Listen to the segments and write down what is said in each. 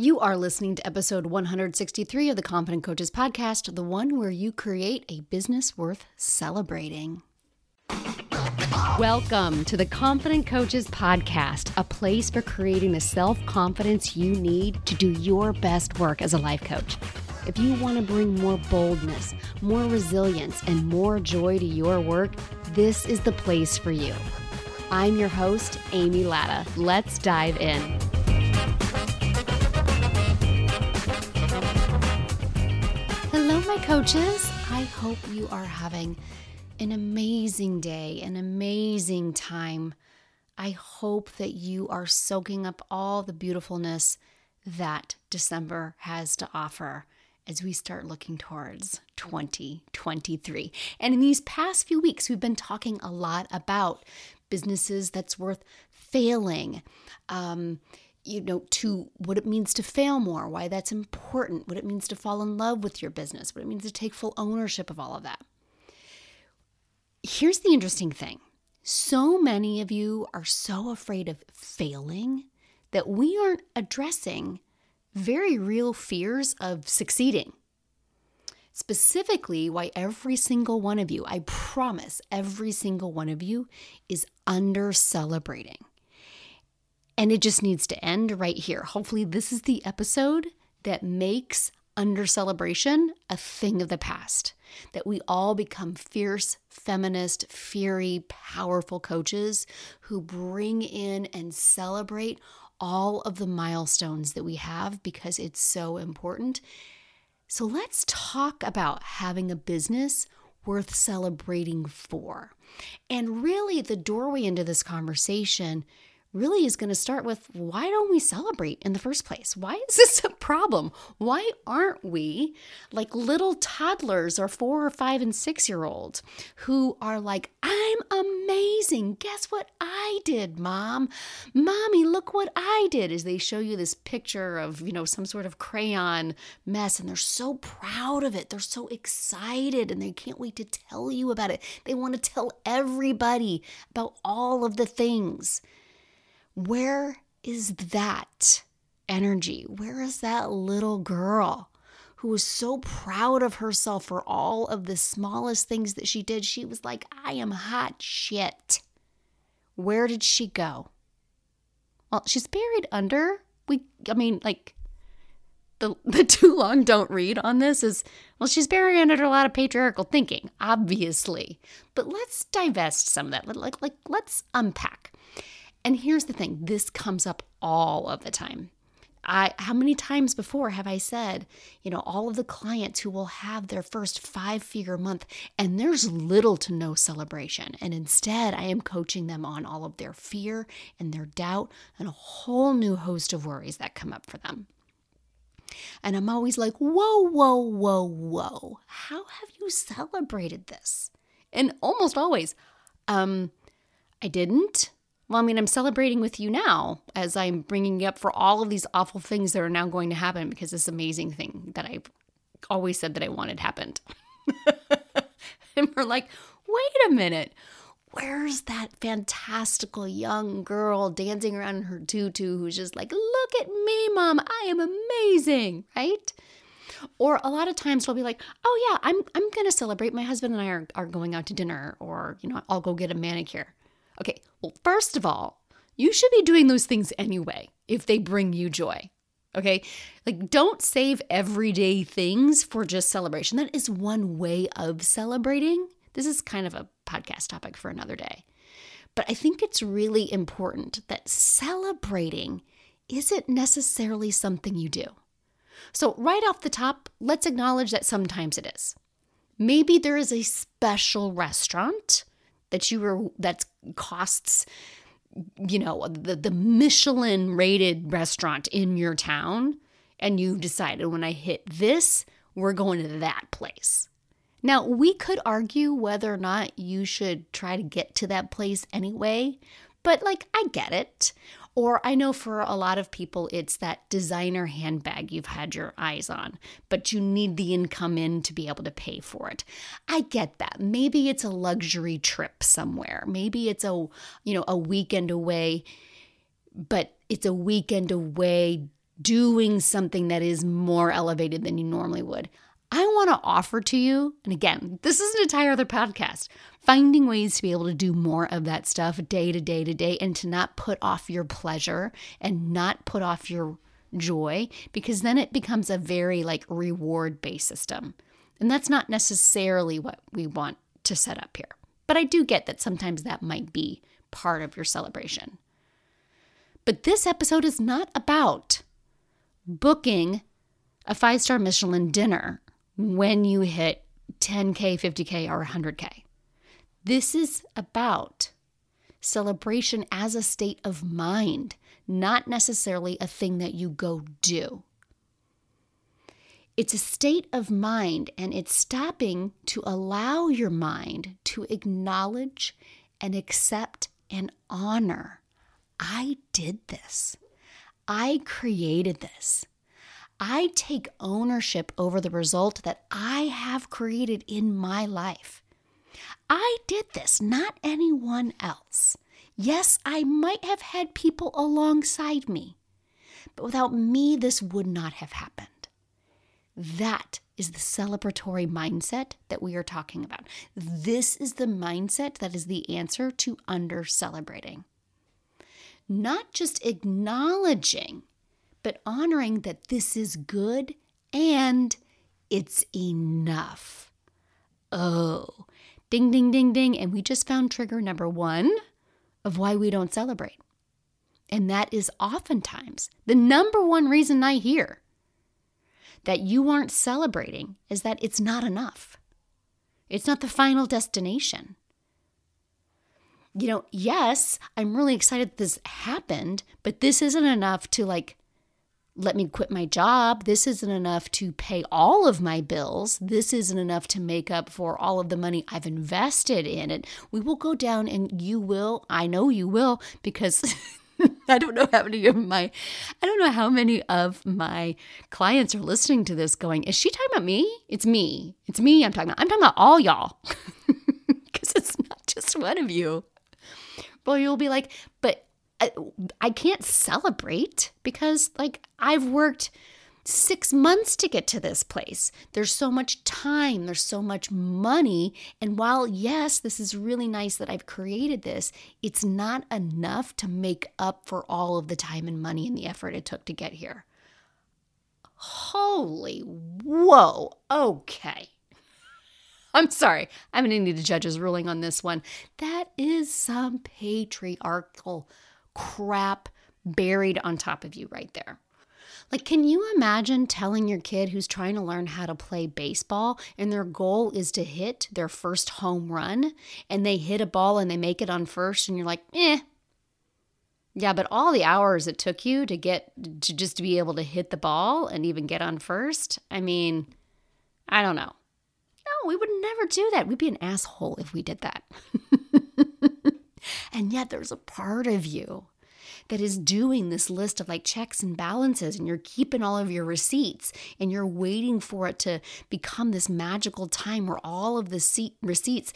You are listening to episode 163 of the Confident Coaches Podcast, the one where you create a business worth celebrating. Welcome to the Confident Coaches Podcast, a place for creating the self confidence you need to do your best work as a life coach. If you want to bring more boldness, more resilience, and more joy to your work, this is the place for you. I'm your host, Amy Latta. Let's dive in. My coaches. I hope you are having an amazing day, an amazing time. I hope that you are soaking up all the beautifulness that December has to offer as we start looking towards 2023. And in these past few weeks, we've been talking a lot about businesses that's worth failing. Um, you know, to what it means to fail more, why that's important, what it means to fall in love with your business, what it means to take full ownership of all of that. Here's the interesting thing so many of you are so afraid of failing that we aren't addressing very real fears of succeeding. Specifically, why every single one of you, I promise, every single one of you is under celebrating. And it just needs to end right here. Hopefully, this is the episode that makes under celebration a thing of the past. That we all become fierce, feminist, fiery, powerful coaches who bring in and celebrate all of the milestones that we have because it's so important. So let's talk about having a business worth celebrating for. And really, the doorway into this conversation really is going to start with why don't we celebrate in the first place? Why is this a problem? Why aren't we like little toddlers or four or five and six year olds who are like, I'm amazing. Guess what I did, mom? Mommy, look what I did. As they show you this picture of, you know, some sort of crayon mess and they're so proud of it. They're so excited and they can't wait to tell you about it. They want to tell everybody about all of the things where is that energy? Where is that little girl who was so proud of herself for all of the smallest things that she did? She was like, I am hot shit. Where did she go? Well, she's buried under. We, I mean, like, the, the too long don't read on this is well, she's buried under a lot of patriarchal thinking, obviously. But let's divest some of that. Like, like let's unpack. And here's the thing this comes up all of the time. I, how many times before have I said, you know, all of the clients who will have their first five figure month and there's little to no celebration. And instead, I am coaching them on all of their fear and their doubt and a whole new host of worries that come up for them. And I'm always like, whoa, whoa, whoa, whoa. How have you celebrated this? And almost always, um, I didn't. Well, I mean, I'm celebrating with you now as I'm bringing you up for all of these awful things that are now going to happen because this amazing thing that I've always said that I wanted happened. and we're like, wait a minute. Where's that fantastical young girl dancing around in her tutu who's just like, look at me, mom, I am amazing, right? Or a lot of times we'll be like, oh yeah, I'm I'm gonna celebrate. My husband and I are, are going out to dinner, or you know, I'll go get a manicure. Okay, well, first of all, you should be doing those things anyway if they bring you joy. Okay, like don't save everyday things for just celebration. That is one way of celebrating. This is kind of a podcast topic for another day. But I think it's really important that celebrating isn't necessarily something you do. So, right off the top, let's acknowledge that sometimes it is. Maybe there is a special restaurant that you were that costs you know the the Michelin rated restaurant in your town and you've decided when I hit this we're going to that place. Now, we could argue whether or not you should try to get to that place anyway, but like I get it. Or I know for a lot of people, it's that designer handbag you've had your eyes on, but you need the income in to be able to pay for it. I get that. Maybe it's a luxury trip somewhere. Maybe it's a, you know, a weekend away, but it's a weekend away doing something that is more elevated than you normally would. I want to offer to you, and again, this is an entire other podcast, finding ways to be able to do more of that stuff day to day to day and to not put off your pleasure and not put off your joy because then it becomes a very like reward based system. And that's not necessarily what we want to set up here. But I do get that sometimes that might be part of your celebration. But this episode is not about booking a five star Michelin dinner when you hit 10K, 50K, or 100K. This is about celebration as a state of mind, not necessarily a thing that you go do. It's a state of mind, and it's stopping to allow your mind to acknowledge and accept and honor. I did this. I created this. I take ownership over the result that I have created in my life. I did this, not anyone else. Yes, I might have had people alongside me, but without me, this would not have happened. That is the celebratory mindset that we are talking about. This is the mindset that is the answer to under celebrating. Not just acknowledging but honoring that this is good and it's enough. Oh, ding, ding, ding, ding. And we just found trigger number one of why we don't celebrate. And that is oftentimes the number one reason I hear that you aren't celebrating is that it's not enough. It's not the final destination. You know, yes, I'm really excited this happened, but this isn't enough to like let me quit my job. This isn't enough to pay all of my bills. This isn't enough to make up for all of the money I've invested in it. We will go down and you will, I know you will, because I don't know how many of my I don't know how many of my clients are listening to this going, is she talking about me? It's me. It's me I'm talking about. I'm talking about all y'all. Because it's not just one of you. Well, you'll be like, but I, can't celebrate because, like, I've worked six months to get to this place. There's so much time, there's so much money. And while, yes, this is really nice that I've created this, it's not enough to make up for all of the time and money and the effort it took to get here. Holy whoa. Okay. I'm sorry. I'm going to need a judge's ruling on this one. That is some patriarchal crap buried on top of you right there. Like, can you imagine telling your kid who's trying to learn how to play baseball and their goal is to hit their first home run and they hit a ball and they make it on first and you're like, eh. Yeah, but all the hours it took you to get to just to be able to hit the ball and even get on first, I mean, I don't know. No, we would never do that. We'd be an asshole if we did that. And yet there's a part of you that is doing this list of like checks and balances and you're keeping all of your receipts and you're waiting for it to become this magical time where all of the receipts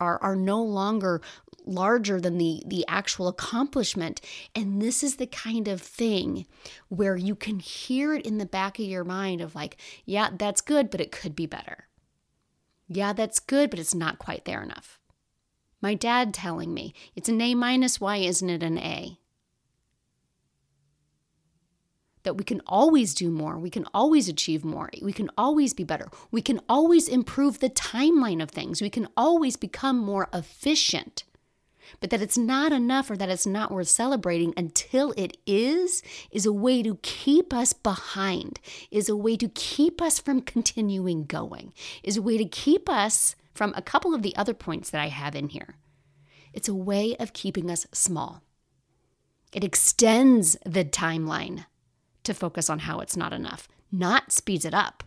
are, are no longer larger than the the actual accomplishment. And this is the kind of thing where you can hear it in the back of your mind of like yeah that's good but it could be better. Yeah that's good but it's not quite there enough my dad telling me, it's an A minus, why isn't it an A? That we can always do more, we can always achieve more, we can always be better, we can always improve the timeline of things, we can always become more efficient. But that it's not enough or that it's not worth celebrating until it is, is a way to keep us behind, is a way to keep us from continuing going, is a way to keep us from a couple of the other points that I have in here. It's a way of keeping us small. It extends the timeline to focus on how it's not enough, not speeds it up.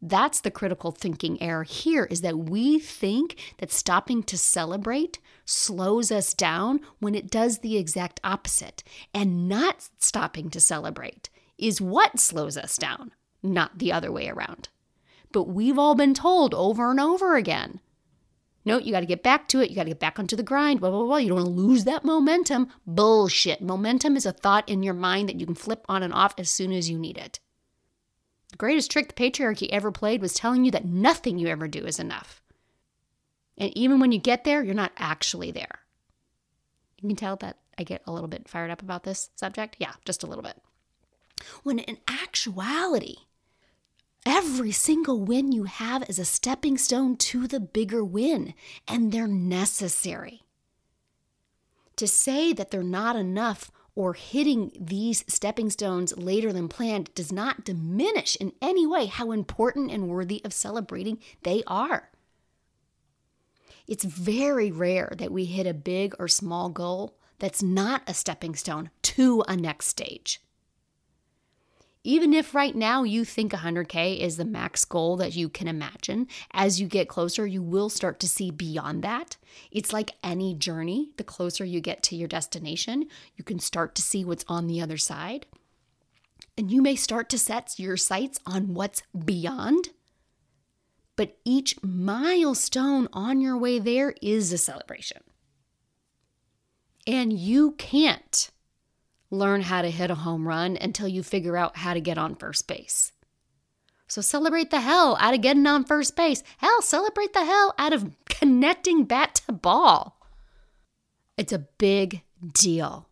That's the critical thinking error here is that we think that stopping to celebrate slows us down when it does the exact opposite. And not stopping to celebrate is what slows us down, not the other way around. But we've all been told over and over again No, you got to get back to it. You got to get back onto the grind. Blah, blah, blah. You don't want to lose that momentum. Bullshit. Momentum is a thought in your mind that you can flip on and off as soon as you need it. The greatest trick the patriarchy ever played was telling you that nothing you ever do is enough. And even when you get there, you're not actually there. You can tell that I get a little bit fired up about this subject. Yeah, just a little bit. When in actuality, Every single win you have is a stepping stone to the bigger win, and they're necessary. To say that they're not enough or hitting these stepping stones later than planned does not diminish in any way how important and worthy of celebrating they are. It's very rare that we hit a big or small goal that's not a stepping stone to a next stage. Even if right now you think 100K is the max goal that you can imagine, as you get closer, you will start to see beyond that. It's like any journey. The closer you get to your destination, you can start to see what's on the other side. And you may start to set your sights on what's beyond. But each milestone on your way there is a celebration. And you can't learn how to hit a home run until you figure out how to get on first base. So celebrate the hell out of getting on first base. Hell, celebrate the hell out of connecting bat to ball. It's a big deal.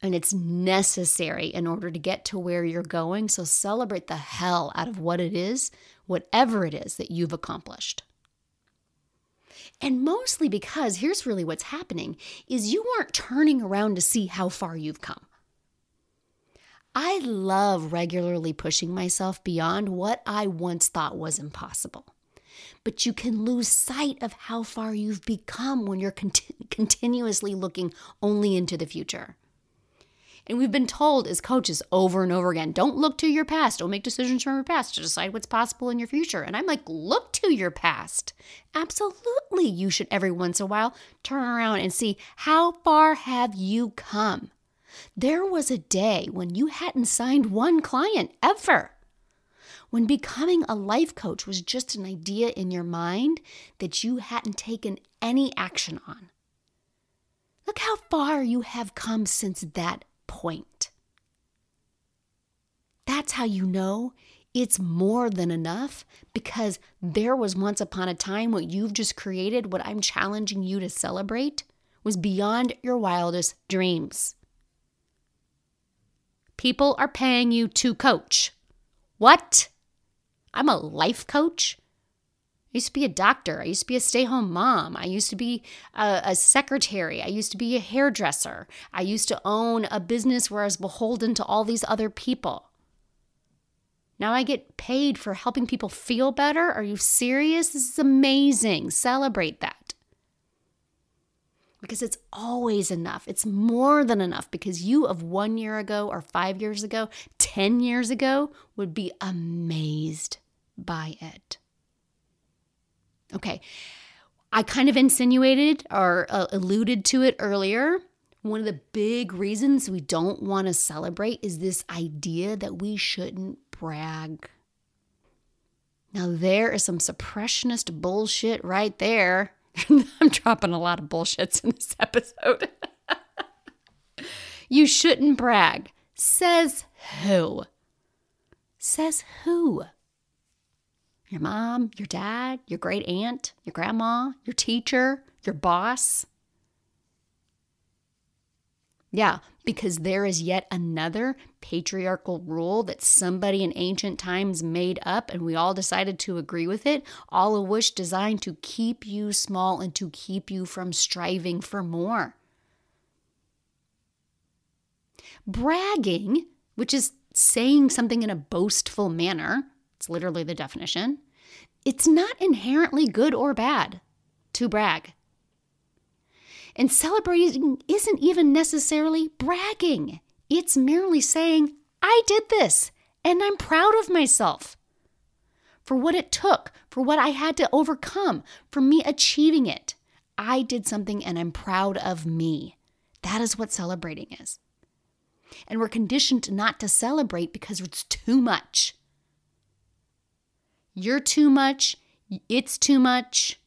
And it's necessary in order to get to where you're going. So celebrate the hell out of what it is, whatever it is that you've accomplished. And mostly because here's really what's happening is you aren't turning around to see how far you've come. I love regularly pushing myself beyond what I once thought was impossible. But you can lose sight of how far you've become when you're continuously looking only into the future. And we've been told as coaches over and over again don't look to your past, don't make decisions from your past to decide what's possible in your future. And I'm like, look to your past. Absolutely, you should every once in a while turn around and see how far have you come. There was a day when you hadn't signed one client ever. When becoming a life coach was just an idea in your mind that you hadn't taken any action on. Look how far you have come since that point. That's how you know it's more than enough because there was once upon a time what you've just created, what I'm challenging you to celebrate, was beyond your wildest dreams. People are paying you to coach. What? I'm a life coach? I used to be a doctor. I used to be a stay home mom. I used to be a, a, secretary. I used to be a hairdresser. I used to own a business where I was beholden to all these other people. Now I get paid for helping people feel better. Are you serious? This is amazing. Celebrate that. Because it's always enough. It's more than enough because you of one year ago or five years ago, 10 years ago would be amazed by it. Okay. I kind of insinuated or uh, alluded to it earlier. One of the big reasons we don't want to celebrate is this idea that we shouldn't brag. Now, there is some suppressionist bullshit right there. I'm dropping a lot of bullshits in this episode. you shouldn't brag. Says who? Says who? Your mom, your dad, your great aunt, your grandma, your teacher, your boss. Yeah, because there is yet another patriarchal rule that somebody in ancient times made up and we all decided to agree with it, all of which designed to keep you small and to keep you from striving for more. Bragging, which is saying something in a boastful manner, it's literally the definition. It's not inherently good or bad to brag. And celebrating isn't even necessarily bragging, it's merely saying, I did this and I'm proud of myself for what it took, for what I had to overcome, for me achieving it. I did something and I'm proud of me. That is what celebrating is. And we're conditioned not to celebrate because it's too much. You're too much. It's too much.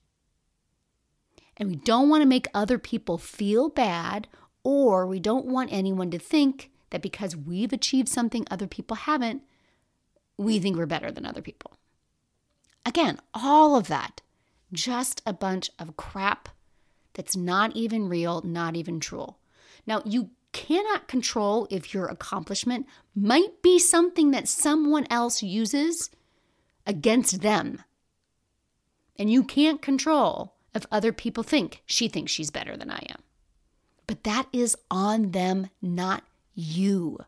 And we don't want to make other people feel bad, or we don't want anyone to think that because we've achieved something other people haven't, we think we're better than other people. Again, all of that, just a bunch of crap that's not even real, not even true. Now, you cannot control if your accomplishment might be something that someone else uses against them. And you can't control if other people think she thinks she's better than I am. But that is on them, not you.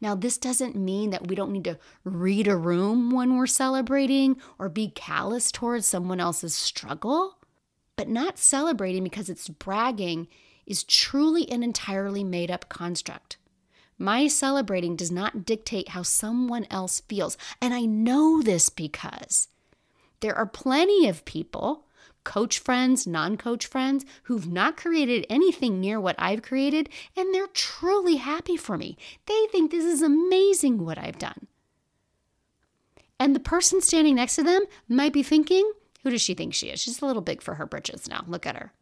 Now, this doesn't mean that we don't need to read a room when we're celebrating or be callous towards someone else's struggle, but not celebrating because it's bragging is truly an entirely made up construct. My celebrating does not dictate how someone else feels. And I know this because there are plenty of people coach friends, non coach friends, who've not created anything near what I've created, and they're truly happy for me. They think this is amazing what I've done. And the person standing next to them might be thinking, who does she think she is? She's a little big for her britches now. Look at her.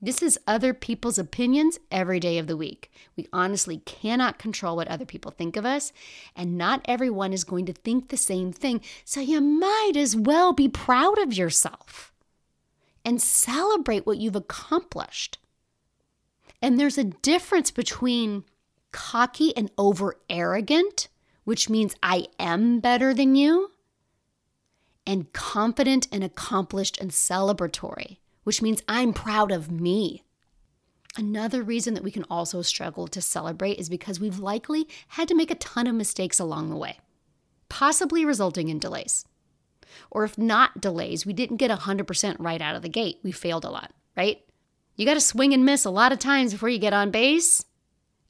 This is other people's opinions every day of the week. We honestly cannot control what other people think of us, and not everyone is going to think the same thing. So you might as well be proud of yourself and celebrate what you've accomplished. And there's a difference between cocky and over arrogant, which means I am better than you, and confident and accomplished and celebratory, which means I'm proud of me. Another reason that we can also struggle to celebrate is because we've likely had to make a ton of mistakes along the way, possibly resulting in delays. Or if not delays, we didn't get 100% right out of the gate. We failed a lot, right? You got to swing and miss a lot of times before you get on base.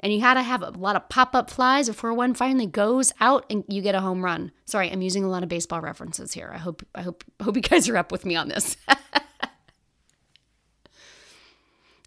And you got to have a lot of pop up flies before one finally goes out and you get a home run. Sorry, I'm using a lot of baseball references here. I hope I hope I hope you guys are up with me on this.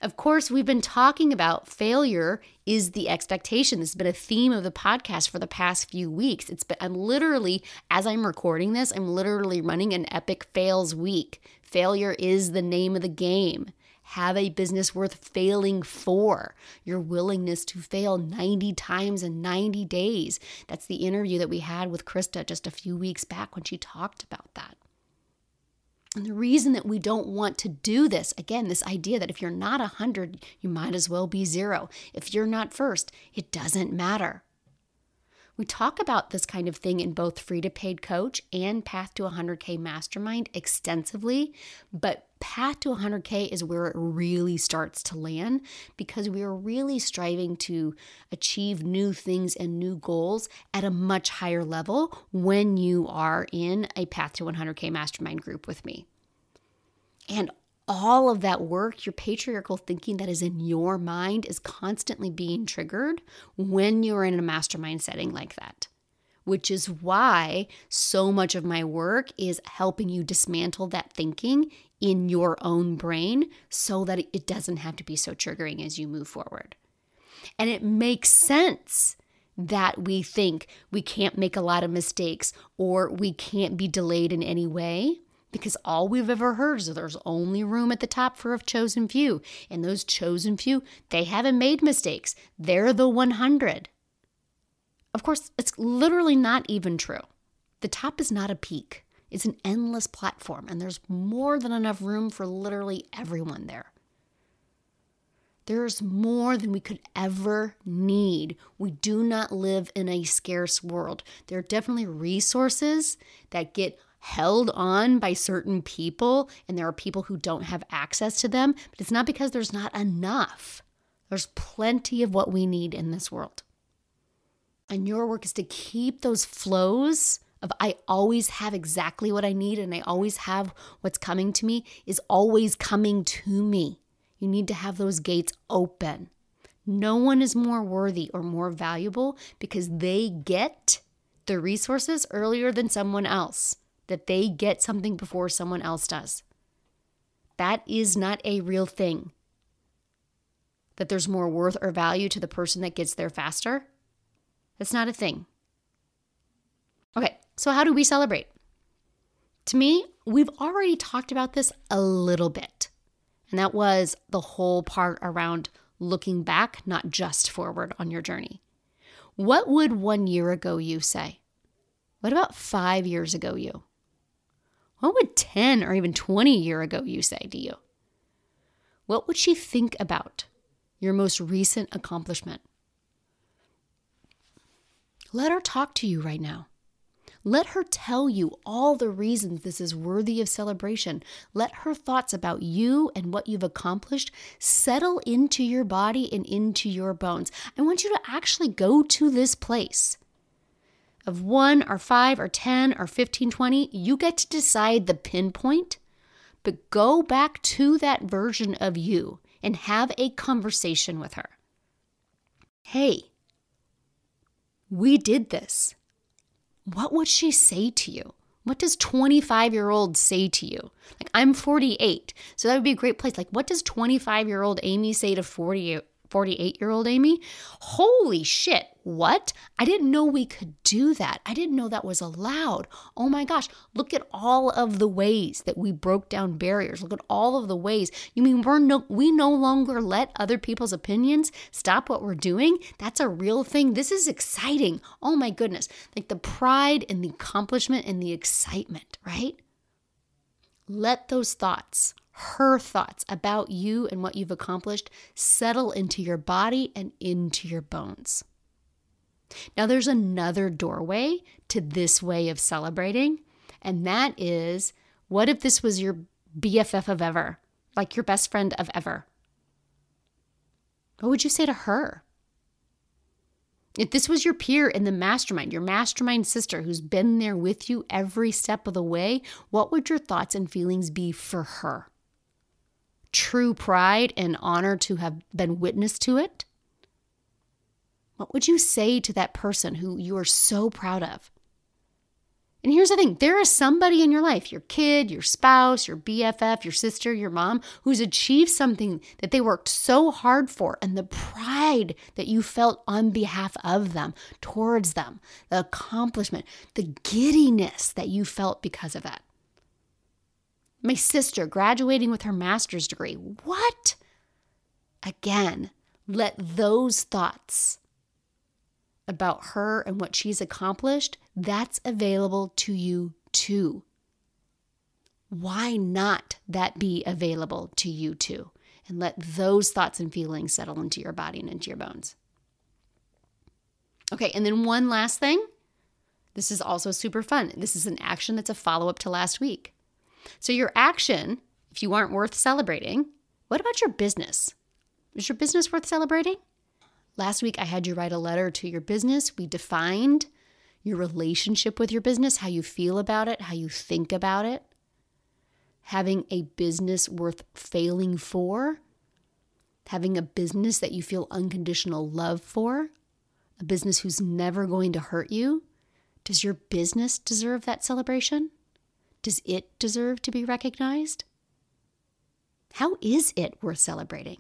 Of course, we've been talking about failure is the expectation. This has been a theme of the podcast for the past few weeks. It's been I'm literally as I'm recording this, I'm literally running an epic fails week. Failure is the name of the game. Have a business worth failing for. Your willingness to fail 90 times in 90 days. That's the interview that we had with Krista just a few weeks back when she talked about that. And the reason that we don't want to do this, again, this idea that if you're not 100, you might as well be zero. If you're not first, it doesn't matter. We talk about this kind of thing in both Free to Paid Coach and Path to 100K Mastermind extensively, but Path to 100K is where it really starts to land because we are really striving to achieve new things and new goals at a much higher level when you are in a Path to 100K Mastermind group with me. And all of that work, your patriarchal thinking that is in your mind, is constantly being triggered when you're in a mastermind setting like that. Which is why so much of my work is helping you dismantle that thinking in your own brain so that it doesn't have to be so triggering as you move forward. And it makes sense that we think we can't make a lot of mistakes or we can't be delayed in any way because all we've ever heard is that there's only room at the top for a chosen few. And those chosen few, they haven't made mistakes. They're the 100. Of course, it's literally not even true. The top is not a peak, it's an endless platform, and there's more than enough room for literally everyone there. There's more than we could ever need. We do not live in a scarce world. There are definitely resources that get held on by certain people and there are people who don't have access to them, but it's not because there's not enough. There's plenty of what we need in this world. And your work is to keep those flows of I always have exactly what I need and I always have what's coming to me is always coming to me. You need to have those gates open. No one is more worthy or more valuable because they get the resources earlier than someone else that they get something before someone else does. That is not a real thing. That there's more worth or value to the person that gets there faster. That's not a thing. Okay, so how do we celebrate? To me, we've already talked about this a little bit. And that was the whole part around looking back, not just forward on your journey. What would one year ago you say? What about five years ago you? What would 10 or even 20 year ago you say to you? What would she think about your most recent accomplishment? Let her talk to you right now. Let her tell you all the reasons this is worthy of celebration. Let her thoughts about you and what you've accomplished settle into your body and into your bones. I want you to actually go to this place of one or five or 10 or 15, 20. You get to decide the pinpoint, but go back to that version of you and have a conversation with her. Hey, we did this what would she say to you? What does 25 year old say to you? Like, I'm 48, so that would be a great place. Like, what does 25 year old Amy say to 40, 48 year old Amy. Holy shit, what? I didn't know we could do that. I didn't know that was allowed. Oh my gosh, look at all of the ways that we broke down barriers. Look at all of the ways. You mean we're no we no longer let other people's opinions stop what we're doing? That's a real thing. This is exciting. Oh my goodness. Like the pride and the accomplishment and the excitement, right? Let those thoughts her thoughts about you and what you've accomplished settle into your body and into your bones. Now, there's another doorway to this way of celebrating, and that is what if this was your BFF of ever, like your best friend of ever? What would you say to her? If this was your peer in the mastermind, your mastermind sister who's been there with you every step of the way, what would your thoughts and feelings be for her? True pride and honor to have been witness to it? What would you say to that person who you are so proud of? And here's the thing there is somebody in your life, your kid, your spouse, your BFF, your sister, your mom, who's achieved something that they worked so hard for, and the pride that you felt on behalf of them, towards them, the accomplishment, the giddiness that you felt because of that. My sister graduating with her master's degree. What? Again, let those thoughts about her and what she's accomplished, that's available to you too. Why not that be available to you too? And let those thoughts and feelings settle into your body and into your bones. Okay, and then one last thing. This is also super fun. This is an action that's a follow up to last week. So, your action, if you aren't worth celebrating, what about your business? Is your business worth celebrating? Last week, I had you write a letter to your business. We defined your relationship with your business, how you feel about it, how you think about it. Having a business worth failing for, having a business that you feel unconditional love for, a business who's never going to hurt you. Does your business deserve that celebration? Does it deserve to be recognized? How is it worth celebrating?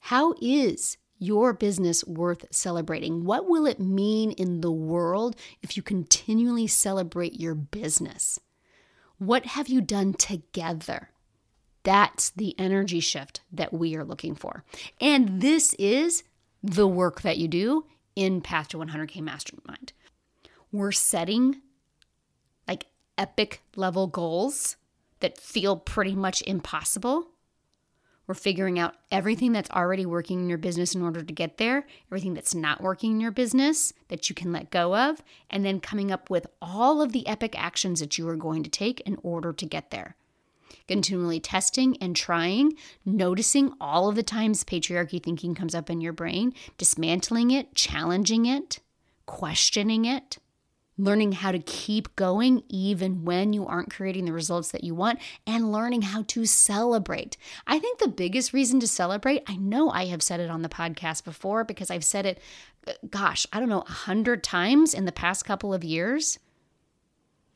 How is your business worth celebrating? What will it mean in the world if you continually celebrate your business? What have you done together? That's the energy shift that we are looking for. And this is the work that you do in Path to 100K Mastermind. We're setting epic level goals that feel pretty much impossible. We're figuring out everything that's already working in your business in order to get there, everything that's not working in your business that you can let go of, and then coming up with all of the epic actions that you are going to take in order to get there. Continually testing and trying, noticing all of the times patriarchy thinking comes up in your brain, dismantling it, challenging it, questioning it learning how to keep going even when you aren't creating the results that you want, and learning how to celebrate. I think the biggest reason to celebrate, I know I have said it on the podcast before because I've said it, uh, gosh, I don't know, a hundred times in the past couple of years.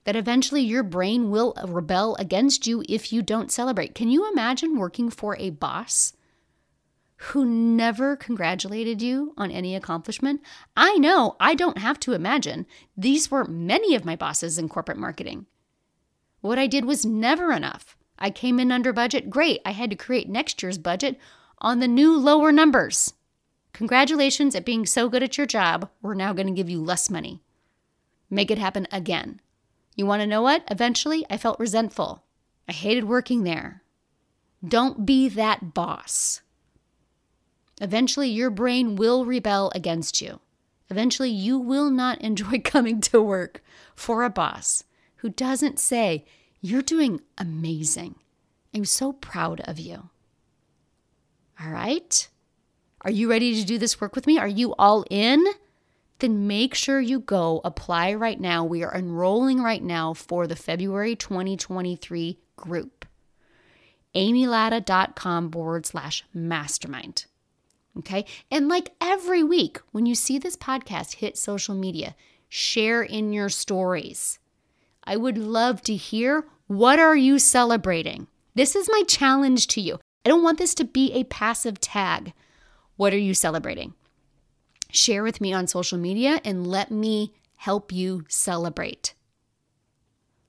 That eventually your brain will rebel against you if you don't celebrate. Can you imagine working for a boss who never congratulated you on any accomplishment? I know, I don't have to imagine. These were many of my bosses in corporate marketing. What I did was never enough. I came in under budget. Great. I had to create next year's budget on the new lower numbers. Congratulations at being so good at your job. We're now going to give you less money. Make it happen again. You want to know what? Eventually, I felt resentful. I hated working there. Don't be that boss. Eventually, your brain will rebel against you. Eventually, you will not enjoy coming to work for a boss who doesn't say, You're doing amazing. I'm so proud of you. All right? Are you ready to do this work with me? Are you all in? Then make sure you go apply right now. We are enrolling right now for the February 2023 group. amylatta.com forward slash mastermind. Okay. And like every week, when you see this podcast hit social media, share in your stories. I would love to hear what are you celebrating? This is my challenge to you. I don't want this to be a passive tag. What are you celebrating? Share with me on social media and let me help you celebrate.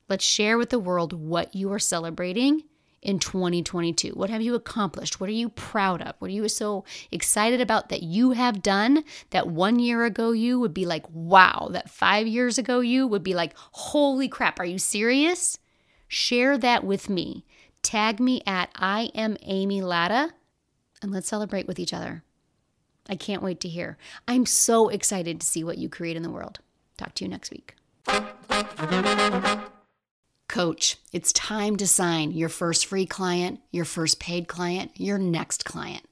Let's share with the world what you are celebrating in 2022? What have you accomplished? What are you proud of? What are you so excited about that you have done that one year ago you would be like, wow, that five years ago you would be like, holy crap, are you serious? Share that with me. Tag me at I am Amy Latta and let's celebrate with each other. I can't wait to hear. I'm so excited to see what you create in the world. Talk to you next week. Coach, it's time to sign your first free client, your first paid client, your next client,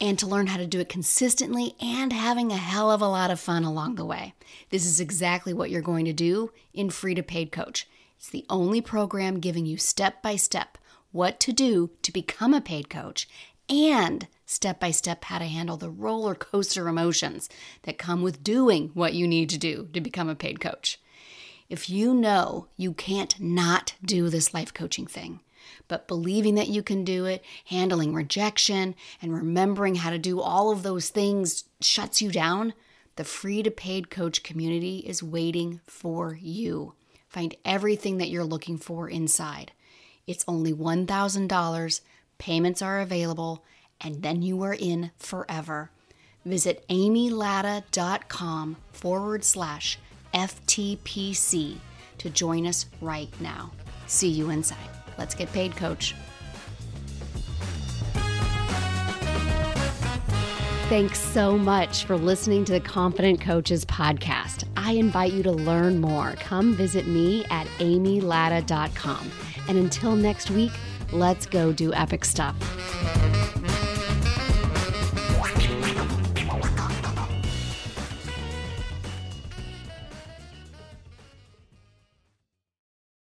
and to learn how to do it consistently and having a hell of a lot of fun along the way. This is exactly what you're going to do in Free to Paid Coach. It's the only program giving you step by step what to do to become a paid coach and step by step how to handle the roller coaster emotions that come with doing what you need to do to become a paid coach. If you know you can't not do this life coaching thing, but believing that you can do it, handling rejection, and remembering how to do all of those things shuts you down, the free to paid coach community is waiting for you. Find everything that you're looking for inside. It's only $1,000, payments are available, and then you are in forever. Visit amylatta.com forward slash FTPC to join us right now. See you inside. Let's get paid, coach. Thanks so much for listening to the Confident Coaches podcast. I invite you to learn more. Come visit me at amylatta.com. And until next week, let's go do epic stuff.